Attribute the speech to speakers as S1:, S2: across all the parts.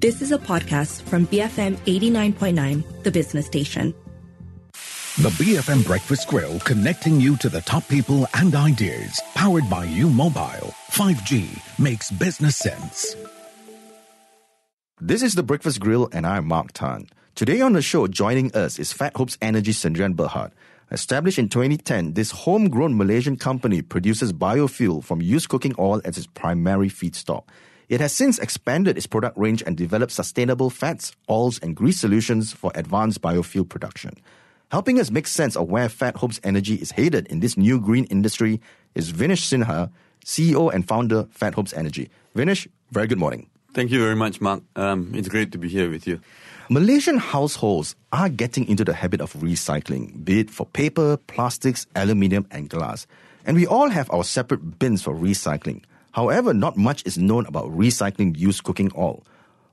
S1: This is a podcast from BFM 89.9, the business station.
S2: The BFM Breakfast Grill connecting you to the top people and ideas. Powered by U Mobile. 5G makes business sense.
S3: This is the Breakfast Grill, and I'm Mark Tan. Today on the show, joining us is Fat Hopes Energy Sendirian Berhad. Established in 2010, this homegrown Malaysian company produces biofuel from used cooking oil as its primary feedstock. It has since expanded its product range and developed sustainable fats, oils, and grease solutions for advanced biofuel production. Helping us make sense of where Fat Hopes Energy is headed in this new green industry is Vinesh Sinha, CEO and founder Fat Hopes Energy. Vinesh, very good morning.
S4: Thank you very much, Mark. Um, it's great to be here with you.
S3: Malaysian households are getting into the habit of recycling, be it for paper, plastics, aluminium, and glass. And we all have our separate bins for recycling. However, not much is known about recycling used cooking oil.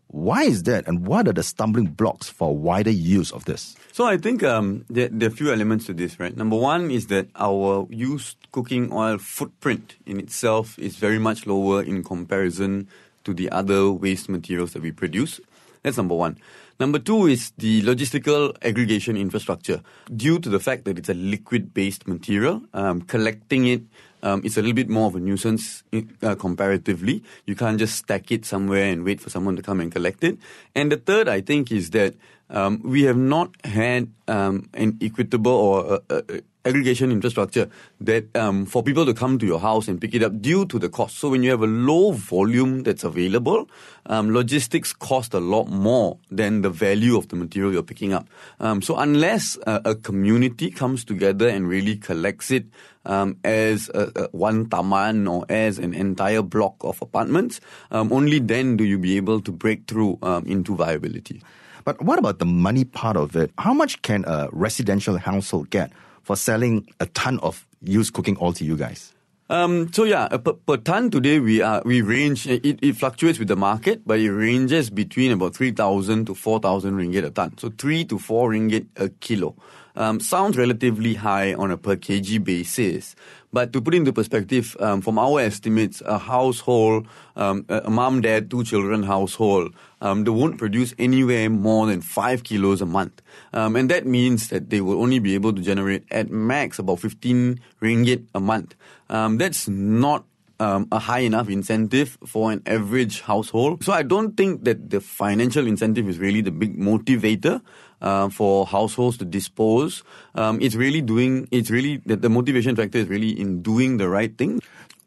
S3: Why is that, and what are the stumbling blocks for wider use of this?
S4: So I think um, there, there, are a few elements to this, right? Number one is that our used cooking oil footprint in itself is very much lower in comparison to the other waste materials that we produce. That's number one. Number two is the logistical aggregation infrastructure. Due to the fact that it's a liquid based material, um, collecting it um, is a little bit more of a nuisance uh, comparatively. You can't just stack it somewhere and wait for someone to come and collect it. And the third, I think, is that um, we have not had um, an equitable or uh, uh, aggregation infrastructure that um, for people to come to your house and pick it up due to the cost. So when you have a low volume that's available, um, logistics cost a lot more than the value of the material you're picking up. Um, so unless a, a, community comes together and really collects it um, as a, a one taman or as an entire block of apartments, um, only then do you be able to break through um, into viability.
S3: But what about the money part of it? How much can a residential household get for selling a ton of used cooking oil to you guys?
S4: Um, so yeah, per, per ton today we are we range. It, it fluctuates with the market, but it ranges between about three thousand to four thousand ringgit a ton. So three to four ringgit a kilo. Um, sounds relatively high on a per kg basis, but to put into perspective, um, from our estimates, a household, um, a mom, dad, two children household, um, they won't produce anywhere more than five kilos a month. Um, and that means that they will only be able to generate at max about 15 ringgit a month. Um, that's not um, a high enough incentive for an average household. So I don't think that the financial incentive is really the big motivator uh, for households to dispose. Um, it's really doing. It's really that the motivation factor is really in doing the right thing.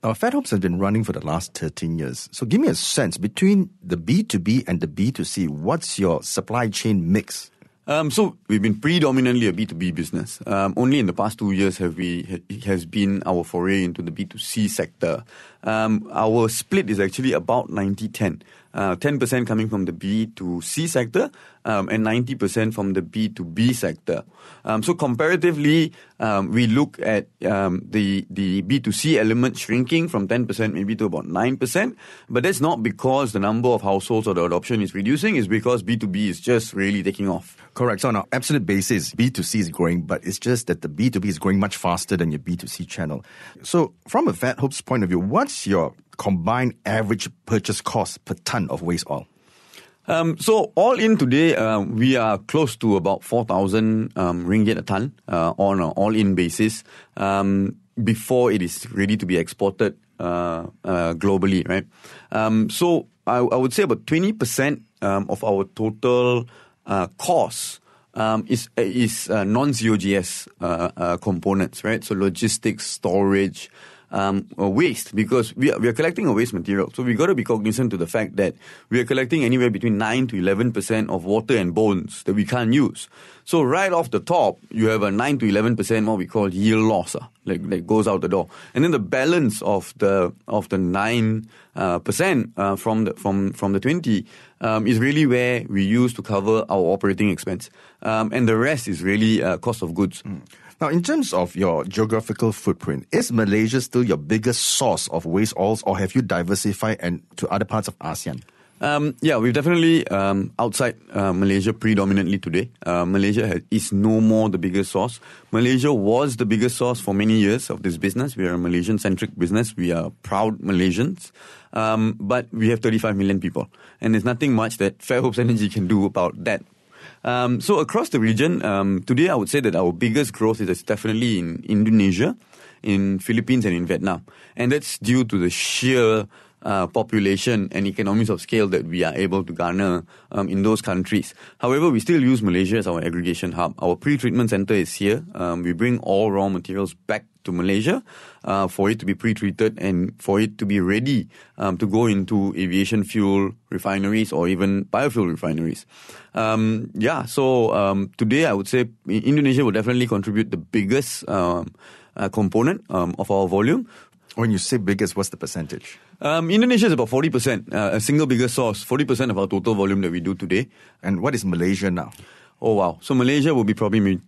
S3: Uh, Fat Hopes has been running for the last 13 years. So give me a sense between the B2B and the B2C, what's your supply chain mix?
S4: Um, so we've been predominantly a B2B business. Um, only in the past two years have we has been our foray into the B2C sector. Um, our split is actually about 90-10 uh, 10% coming from the B to C sector um, and 90% from the B to B sector. Um, so comparatively, um, we look at um, the the B to C element shrinking from 10% maybe to about 9%. But that's not because the number of households or the adoption is reducing. It's because B to B is just really taking off.
S3: Correct. So on an absolute basis, B to C is growing, but it's just that the B to B is growing much faster than your B to C channel. So from a Fat Hope's point of view, what's your combined average purchase cost per ton of waste oil?
S4: Um, so all in today, uh, we are close to about 4,000 um, ringgit a ton uh, on an all-in basis um, before it is ready to be exported uh, uh globally, right? Um, so I, I, would say about 20% um, of our total uh, cost um, is is uh, non-COGS components, right? So logistics, storage, um, waste because we are, we are collecting a waste material. So we got to be cognizant to the fact that we are collecting anywhere between 9 to 11% of water and bones that we can't use. So right off the top, you have a 9 to 11% what we call yield loss, uh, like, that goes out the door. And then the balance of the, of the 9, uh, percent, uh, from the, from, from the 20, um, is really where we use to cover our operating expense. Um, and the rest is really, uh, cost of goods. Mm.
S3: Now, in terms of your geographical footprint, is Malaysia still your biggest source of waste oils, or have you diversified and to other parts of ASEAN?
S4: Um, yeah, we've definitely um, outside uh, Malaysia predominantly today. Uh, Malaysia has, is no more the biggest source. Malaysia was the biggest source for many years of this business. We are a Malaysian centric business. We are proud Malaysians. Um, but we have 35 million people. And there's nothing much that FatHopes Energy can do about that. Um, so across the region, um, today I would say that our biggest growth is definitely in Indonesia, in Philippines, and in Vietnam. And that's due to the sheer uh, population and economies of scale that we are able to garner um, in those countries. However, we still use Malaysia as our aggregation hub. Our pre-treatment center is here. Um, we bring all raw materials back to Malaysia uh, for it to be pre-treated and for it to be ready um, to go into aviation fuel refineries or even biofuel refineries. Um, yeah, so um, today I would say Indonesia will definitely contribute the biggest um, uh, component um, of our volume.
S3: When you say biggest, what's the percentage?
S4: Um, Indonesia is about 40%, uh, a single biggest source, 40% of our total volume that we do today.
S3: And what is Malaysia now?
S4: Oh, wow. So Malaysia will be probably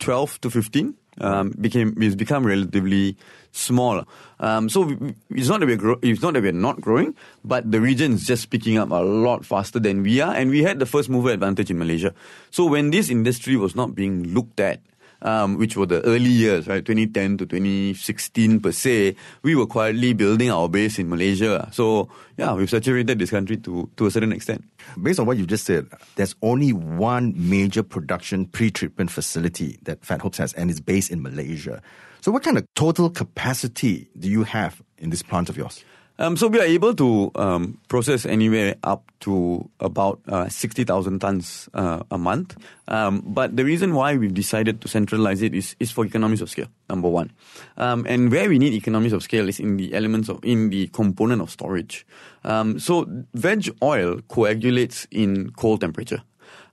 S4: 12 to 15. Um, became it's become relatively smaller. Um, so it's not that we're gro- it's not that we're not growing, but the region is just picking up a lot faster than we are, and we had the first mover advantage in Malaysia. So when this industry was not being looked at um, which were the early years, right, 2010 to 2016 per se, we were quietly building our base in Malaysia. So, yeah, we've saturated this country to, to a certain extent.
S3: Based on what you just said, there's only one major production pre-treatment facility that Fat Hopes has, and it's based in Malaysia. So, what kind of total capacity do you have in this plant of yours?
S4: Um, so we are able to um, process anywhere up to about uh, 60,000 tons uh, a month. Um, but the reason why we've decided to centralize it is, is for economies of scale, number one. Um, and where we need economies of scale is in the elements of, in the component of storage. Um, so veg oil coagulates in cold temperature.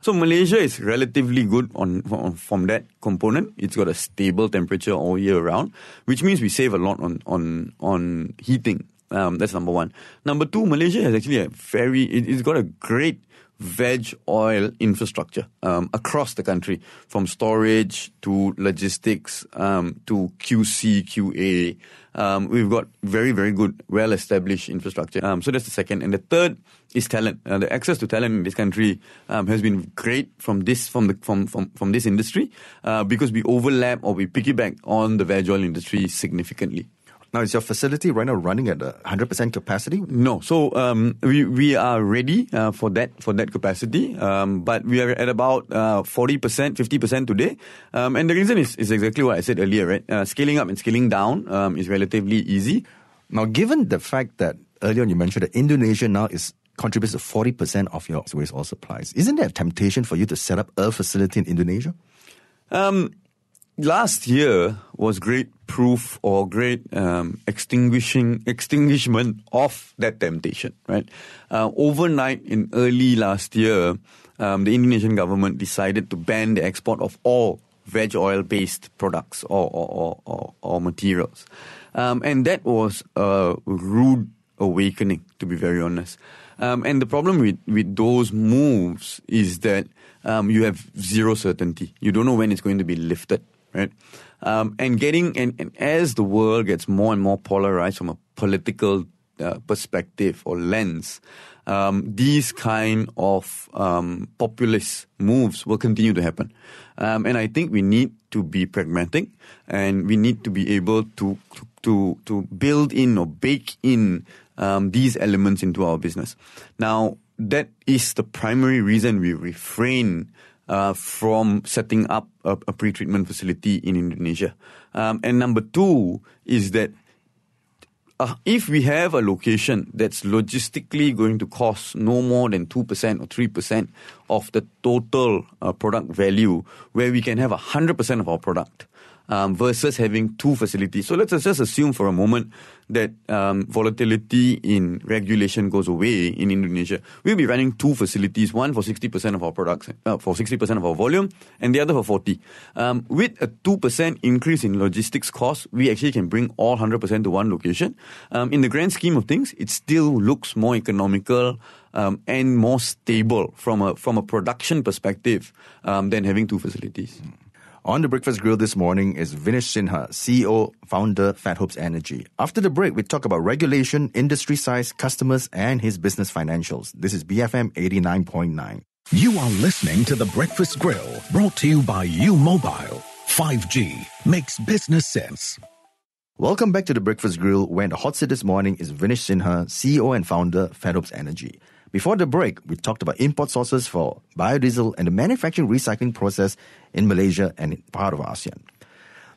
S4: So Malaysia is relatively good on, on, from that component. It's got a stable temperature all year round, which means we save a lot on on on heating um, that's number one. Number two, Malaysia has actually a very, it, has got a great veg oil infrastructure um, across the country, from storage to logistics um, to QC, QA. Um, we've got very, very good, well established infrastructure. Um, so that's the second. And the third is talent. Uh, the access to talent in this country um, has been great from this from the from from, from this industry uh, because we overlap or we piggyback on the veg oil industry significantly.
S3: Now, is your facility right now running at 100% capacity?
S4: No. So um, we we are ready uh, for that for that capacity, um, but we are at about uh, 40%, 50% today. Um, and the reason is, is exactly what I said earlier, right? Uh, scaling up and scaling down um, is relatively easy.
S3: Now, given the fact that earlier on you mentioned that Indonesia now is contributes to 40% of your waste oil supplies, isn't there a temptation for you to set up a facility in Indonesia?
S4: Um, last year was great proof or great um, extinguishing extinguishment of that temptation. Right, uh, overnight in early last year, um, the Indonesian government decided to ban the export of all veg oil based products or or, or, or materials, um, and that was a rude awakening, to be very honest. Um, and the problem with, with those moves is that um, you have zero certainty. You don't know when it's going to be lifted right? Um, and getting and, and, as the world gets more and more polarized from a political uh, perspective or lens, um, these kind of um, populist moves will continue to happen. Um, and I think we need to be pragmatic, and we need to be able to to to build in or bake in um, these elements into our business. Now, that is the primary reason we refrain uh, from setting up a, a pre-treatment facility in Indonesia. Um, and number two is that uh, if we have a location that's logistically going to cost no more than 2% or 3% of the total uh, product value, where we can have 100% of our product, um, versus having two facilities. So let's just assume for a moment that um, volatility in regulation goes away in Indonesia. We'll be running two facilities, one for 60% of our products, uh, for 60% of our volume, and the other for 40. Um, with a 2% increase in logistics costs, we actually can bring all 100% to one location. Um, in the grand scheme of things, it still looks more economical um, and more stable from a from a production perspective um, than having two facilities.
S3: On the Breakfast Grill this morning is Vinesh Sinha, CEO, founder, Fat Hopes Energy. After the break, we talk about regulation, industry size, customers, and his business financials. This is BFM 89.9.
S2: You are listening to The Breakfast Grill, brought to you by U Mobile. 5G makes business sense.
S3: Welcome back to the Breakfast Grill, where the hot seat this morning is Vinesh Sinha, CEO and founder, Fat Hopes Energy. Before the break, we talked about import sources for biodiesel and the manufacturing recycling process in Malaysia and in part of ASEAN.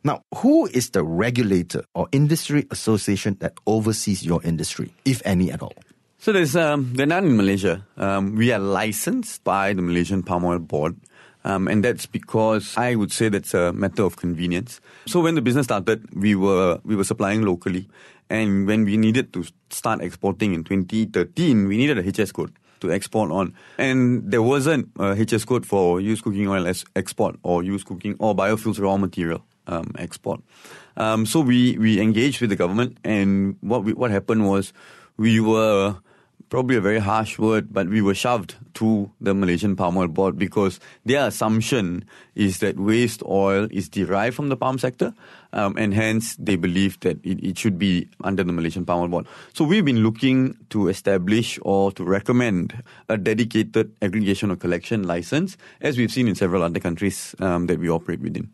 S3: Now, who is the regulator or industry association that oversees your industry, if any at all?
S4: So there's um, there are none in Malaysia. Um, we are licensed by the Malaysian Palm Oil Board. Um, and that's because I would say that's a matter of convenience. So when the business started, we were we were supplying locally, and when we needed to start exporting in 2013, we needed a HS code to export on, and there wasn't a HS code for used cooking oil as export or used cooking or biofuels raw material um, export. Um, so we we engaged with the government, and what we, what happened was we were probably a very harsh word, but we were shoved to the Malaysian Palm Oil Board because their assumption is that waste oil is derived from the palm sector, um, and hence they believe that it, it, should be under the Malaysian Palm Oil Board. So we've been looking to establish or to recommend a dedicated aggregation or collection license, as we've seen in several other countries um, that we operate within.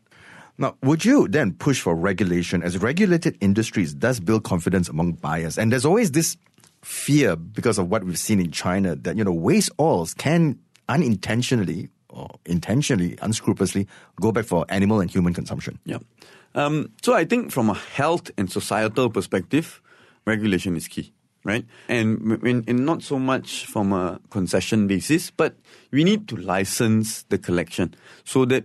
S3: Now, would you then push for regulation as regulated industries does build confidence among buyers? And there's always this fear because of what we've seen in China that, you know, waste oils can unintentionally or intentionally, unscrupulously go back for animal and human consumption.
S4: Yeah. Um, so I think from a health and societal perspective, regulation is key, right? And, and not so much from a concession basis, but we need to license the collection so that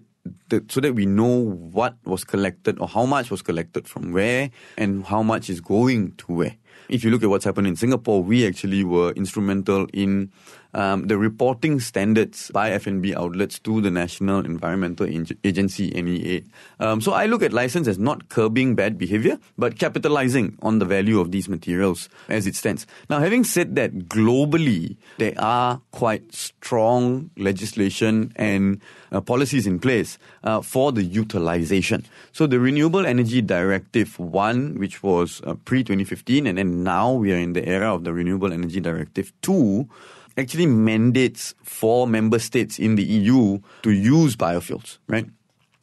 S4: the, so that we know what was collected or how much was collected from where and how much is going to where. If you look at what's happened in Singapore, we actually were instrumental in um, the reporting standards by F&B outlets to the National Environmental Agency (NEA). Um, so I look at license as not curbing bad behavior, but capitalizing on the value of these materials as it stands. Now, having said that, globally there are quite strong legislation and uh, policies in place uh, for the utilization. So the Renewable Energy Directive One, which was uh, pre 2015, and then now we are in the era of the Renewable Energy Directive Two actually mandates for member states in the EU to use biofuels, right?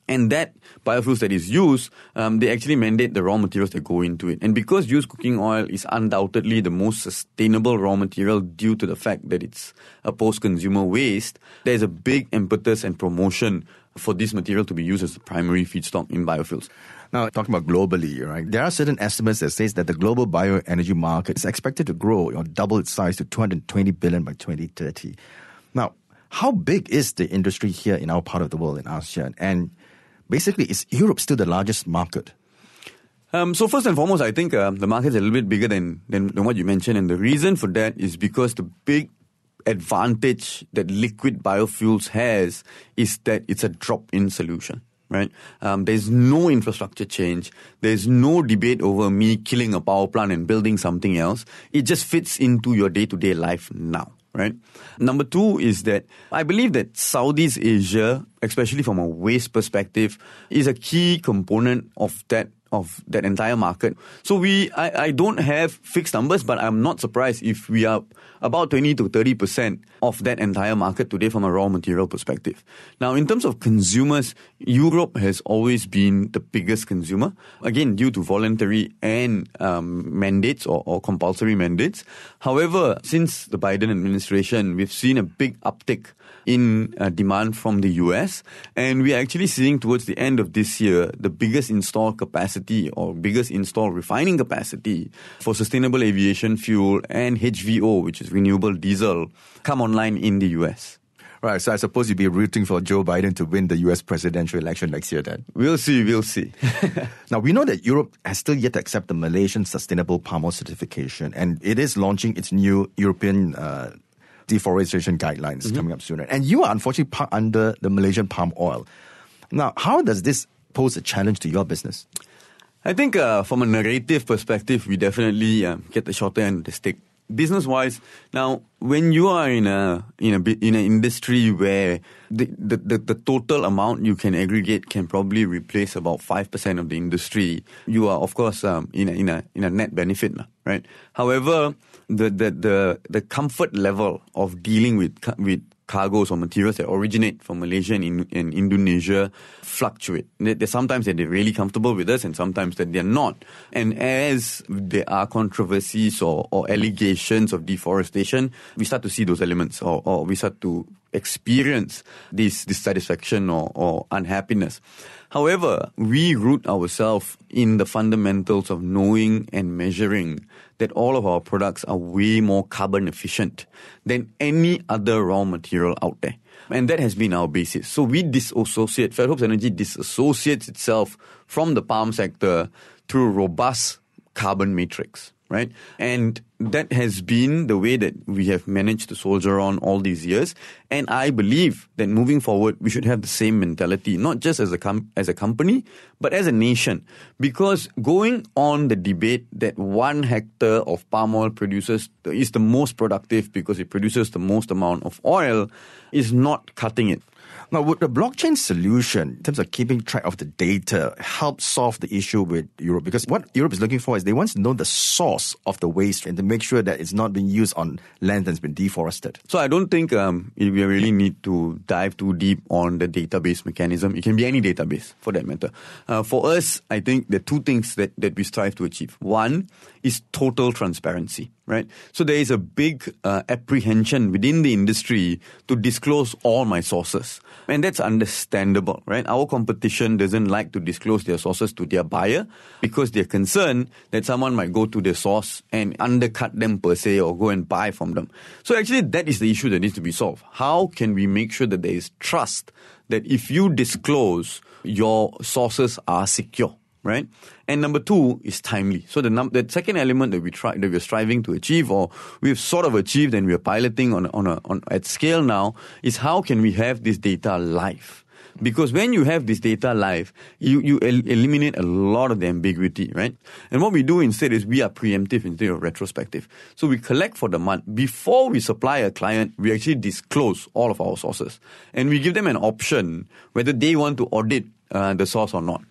S4: And that biofuels that is used, um, they actually mandate the raw materials that go into it. And because used cooking oil is undoubtedly the most sustainable raw material due to the fact that it's a post-consumer waste, there's a big impetus and promotion for this material to be used as the primary feedstock in biofuels.
S3: Now, talking about globally, right? There are certain estimates that says that the global bioenergy market is expected to grow or double its size to 220 billion by 2030. Now, how big is the industry here in our part of the world in ASEAN? And basically, is Europe still the largest market?
S4: Um, so first and foremost, I think uh, the market is a little bit bigger than, than, than what you mentioned, and the reason for that is because the big advantage that liquid biofuels has is that it's a drop-in solution right? Um, there's no infrastructure change. There's no debate over me killing a power plant and building something else. It just fits into your day to day life now. Right. Number two is that I believe that Southeast Asia, especially from a waste perspective, is a key component of that of that entire market. So we, I, I don't have fixed numbers, but I'm not surprised if we are about 20 to 30 percent of that entire market today from a raw material perspective. Now, in terms of consumers, Europe has always been the biggest consumer, again, due to voluntary and um, mandates or, or compulsory mandates. However, since the Biden administration, we've seen a big uptick in uh, demand from the US. And we're actually seeing towards the end of this year the biggest installed capacity or biggest installed refining capacity for sustainable aviation fuel and HVO, which is renewable diesel, come online in the US.
S3: Right, so I suppose you'd be rooting for Joe Biden to win the US presidential election next year then.
S4: We'll see, we'll see.
S3: now, we know that Europe has still yet to accept the Malaysian Sustainable Palm Oil certification, and it is launching its new European uh, deforestation guidelines mm-hmm. coming up soon. And you are unfortunately under the Malaysian palm oil. Now, how does this pose a challenge to your business?
S4: I think uh, from a narrative perspective, we definitely uh, get the shorter end of the stick. Business wise, now when you are in a in a in an industry where the, the, the, the total amount you can aggregate can probably replace about five percent of the industry, you are of course um, in a, in a in a net benefit, right? However, the, the the the comfort level of dealing with with cargoes or materials that originate from Malaysia and, in, and Indonesia fluctuate. They, sometimes they're really comfortable with us and sometimes that they're not. And as there are controversies or, or allegations of deforestation, we start to see those elements or, or we start to experience this dissatisfaction or, or unhappiness. However, we root ourselves in the fundamentals of knowing and measuring that all of our products are way more carbon efficient than any other raw material out there. And that has been our basis. So we disassociate, FatHopes Energy disassociates itself from the palm sector through robust carbon matrix right? And that has been the way that we have managed to soldier on all these years. And I believe that moving forward, we should have the same mentality, not just as a com- as a company, but as a nation. Because going on the debate that one hectare of palm oil produces is the most productive because it produces the most amount of oil is not cutting it.
S3: Now, would the blockchain solution, in terms of keeping track of the data, help solve the issue with Europe? Because what Europe is looking for is they want to know the source of the waste and to make sure that it's not being used on land that's been deforested.
S4: So I don't think um, we really need to dive too deep on the database mechanism. It can be any database for that matter. Uh, for us, I think the two things that, that we strive to achieve. One is total transparency right? So there is a big uh, apprehension within the industry to disclose all my sources. And that's understandable, right? Our competition doesn't like to disclose their sources to their buyer because they're concerned that someone might go to their source and undercut them per se or go and buy from them. So actually that is the issue that needs to be solved. How can we make sure that there is trust that if you disclose, your sources are secure? Right? And number two is timely. So the num- the second element that we try that we're striving to achieve, or we've sort of achieved, and we're piloting on on a on at scale now, is how can we have this data live? Because when you have this data live, you, you el- eliminate a lot of the ambiguity, right? And what we do instead is we are preemptive instead of retrospective. So we collect for the month. Before we supply a client, we actually disclose all of our sources. And we give them an option whether they want to audit uh, the source or not.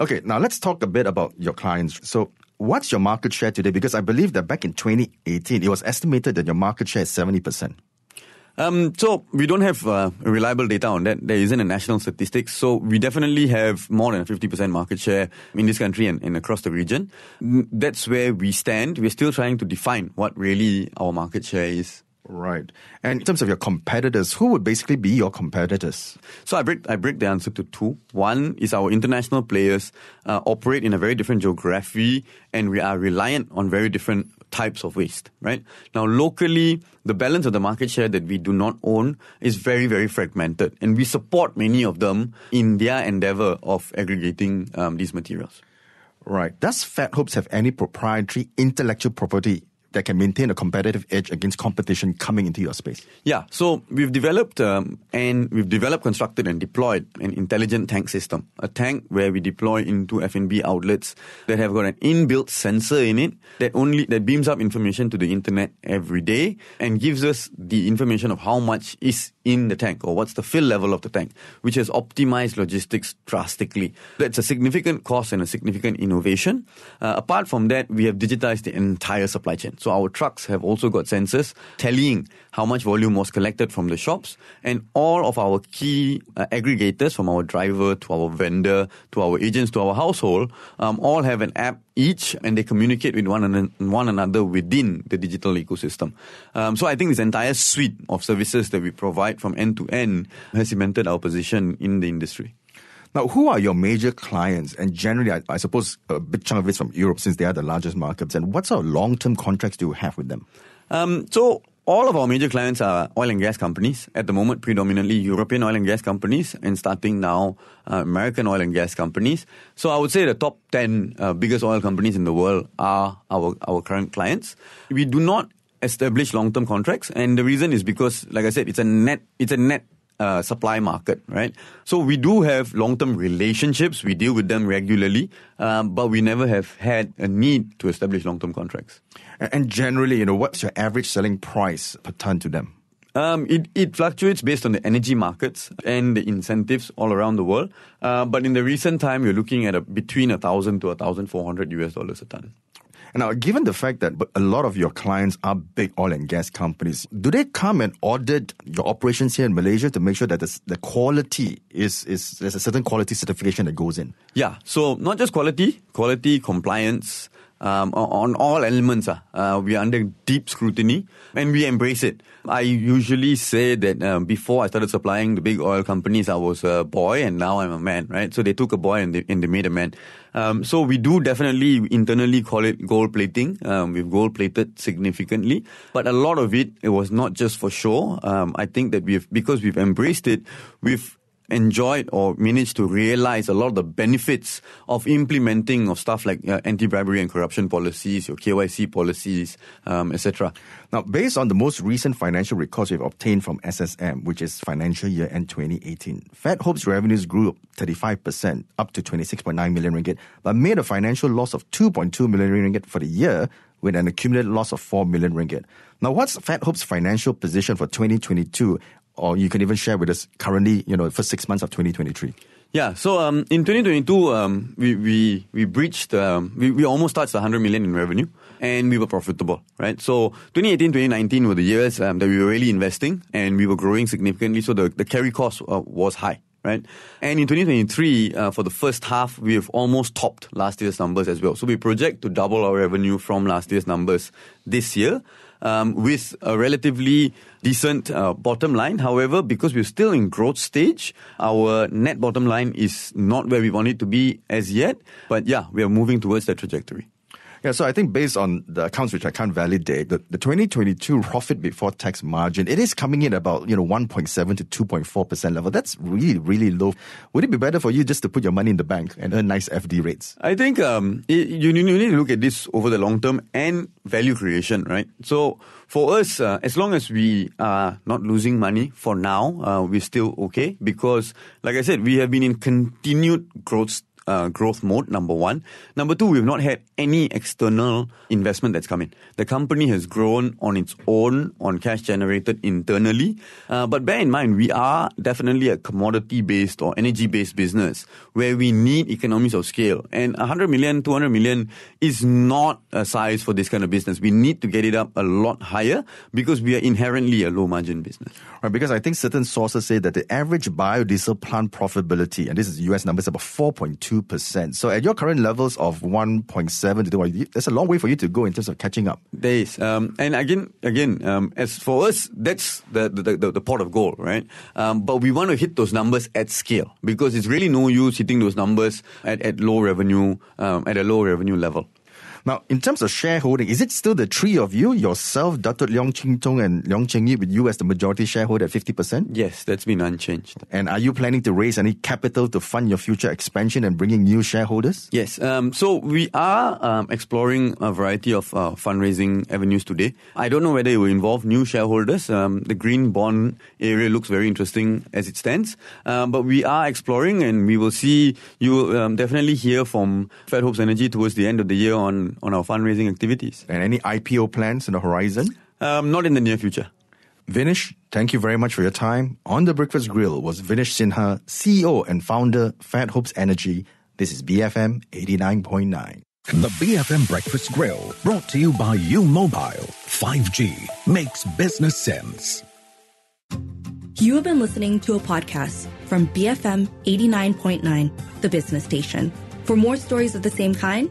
S3: Okay, now let's talk a bit about your clients. So, what's your market share today? Because I believe that back in 2018, it was estimated that your market share is 70%.
S4: Um, so we don't have uh, reliable data on that. There isn't a national statistics. So we definitely have more than 50% market share in this country and, and across the region. That's where we stand. We're still trying to define what really our market share is.
S3: Right. And in terms of your competitors, who would basically be your competitors?
S4: So I break I break the answer to two. One is our international players uh, operate in a very different geography, and we are reliant on very different types of waste. Right now, locally, the balance of the market share that we do not own is very very fragmented, and we support many of them in their endeavor of aggregating um, these materials.
S3: Right. Does Fat Hopes have any proprietary intellectual property that can maintain a competitive edge against competition coming into your space?
S4: Yeah, so we've developed um, and we've developed, constructed, and deployed an intelligent tank system. A tank where we deploy into F&B outlets that have got an inbuilt sensor in it that only that beams up information to the internet every day and gives us the information of how much is in the tank or what's the fill level of the tank, which has optimized logistics drastically. That's a significant cost and a significant innovation. Uh, apart from that, we have digitized the entire supply chain. So our trucks have also got sensors tallying how much volume was collected from the shops, and all of our key uh, aggregators, from our driver to our vendor to our agents to our household, um, all have an app each, and they communicate with one, an- one another within the digital ecosystem. Um, so I think this entire suite of services that we provide from end to end has cemented our position in the industry.
S3: Now, who are your major clients? And generally, I, I, suppose a big chunk of it's from Europe since they are the largest markets. And what sort of long term contracts do you have with them?
S4: Um, so, all of our major clients are oil and gas companies. At the moment, predominantly European oil and gas companies, and starting now, uh, American oil and gas companies. So, I would say the top 10 uh, biggest oil companies in the world are our, our current clients. We do not establish long term contracts, and the reason is because, like I said, it's a net, it's a net uh, supply market, right? So we do have long-term relationships. We deal with them regularly, um, but we never have had a need to establish long-term contracts.
S3: And generally, you know, what's your average selling price per ton to them?
S4: Um, it, it fluctuates based on the energy markets and the incentives all around the world. Uh, but in the recent time, you're looking at a, between a thousand to a thousand four hundred US dollars a ton.
S3: Now, given the fact that a lot of your clients are big oil and gas companies, do they come and audit your operations here in Malaysia to make sure that the, quality is, is there's a certain quality certification that goes in?
S4: Yeah, so not just quality, quality, compliance, um, on all elements. Uh, uh, we are under deep scrutiny and we embrace it. I usually say that um, before I started supplying the big oil companies, I was a boy and now I'm a man, right? So they took a boy and they, and they made a man. Um, so we do definitely internally call it gold plating. Um, we've gold plated significantly, but a lot of it, it was not just for show. Um, I think that we've, because we've embraced it, we've enjoyed or managed to realize a lot of the benefits of implementing of stuff like uh, anti-bribery and corruption policies, your KYC policies, um, etc.
S3: Now, based on the most recent financial records we've obtained from SSM, which is financial year end 2018, Fat Hope's revenues grew 35%, up to 26.9 million ringgit, but made a financial loss of 2.2 million ringgit for the year, with an accumulated loss of 4 million ringgit. Now, what's Fat Hope's financial position for 2022 or you can even share with us currently, you know, for six months of 2023?
S4: Yeah, so um, in 2022, um, we, we, we breached, um, we, we almost touched 100 million in revenue and we were profitable, right? So 2018, 2019 were the years um, that we were really investing and we were growing significantly. So the, the carry cost uh, was high, right? And in 2023, uh, for the first half, we have almost topped last year's numbers as well. So we project to double our revenue from last year's numbers this year um, with a relatively decent uh, bottom line. However, because we're still in growth stage, our net bottom line is not where we want it to be as yet. But yeah, we are moving towards that trajectory.
S3: Yeah, so I think based on the accounts which I can't validate, the, the 2022 profit before tax margin, it is coming in about, you know, 1.7 to 2.4% level. That's really, really low. Would it be better for you just to put your money in the bank and earn nice FD rates?
S4: I think um, it, you, you need to look at this over the long term and value creation, right? So for us, uh, as long as we are not losing money for now, uh, we're still okay because, like I said, we have been in continued growth uh, growth mode, number one. Number two, we've not had any external investment that's come in. The company has grown on its own, on cash generated internally. Uh, but bear in mind, we are definitely a commodity based or energy based business where we need economies of scale. And 100 million, 200 million is not a size for this kind of business. We need to get it up a lot higher because we are inherently a low margin business.
S3: Right, because I think certain sources say that the average biodiesel plant profitability, and this is US numbers, about 4.2 2%. So at your current levels of 1.7 to 2, there's a long way for you to go in terms of catching up.
S4: There is. Um, and again, again, um, as for us, that's the, the, the, the pot of gold, right? Um, but we want to hit those numbers at scale because it's really no use hitting those numbers at, at low revenue, um, at a low revenue level.
S3: Now, in terms of shareholding, is it still the three of you, yourself, Dr. Leong Ching Tong and Leong Cheng Yi, with you as the majority shareholder at 50%?
S4: Yes, that's been unchanged.
S3: And are you planning to raise any capital to fund your future expansion and bringing new shareholders?
S4: Yes. Um, so we are um, exploring a variety of uh, fundraising avenues today. I don't know whether it will involve new shareholders. Um, the green bond area looks very interesting as it stands. Um, but we are exploring and we will see, you will um, definitely hear from Fat Hopes Energy towards the end of the year on on, our fundraising activities.
S3: And any IPO plans in the horizon?
S4: Um, not in the near future.
S3: Vinesh, thank you very much for your time. On the Breakfast Grill was Vinesh Sinha, CEO and founder, Fat Hopes Energy. This is BFM 89.9.
S2: The BFM Breakfast Grill, brought to you by U Mobile. 5G makes business sense.
S1: You have been listening to a podcast from BFM 89.9, the business station. For more stories of the same kind,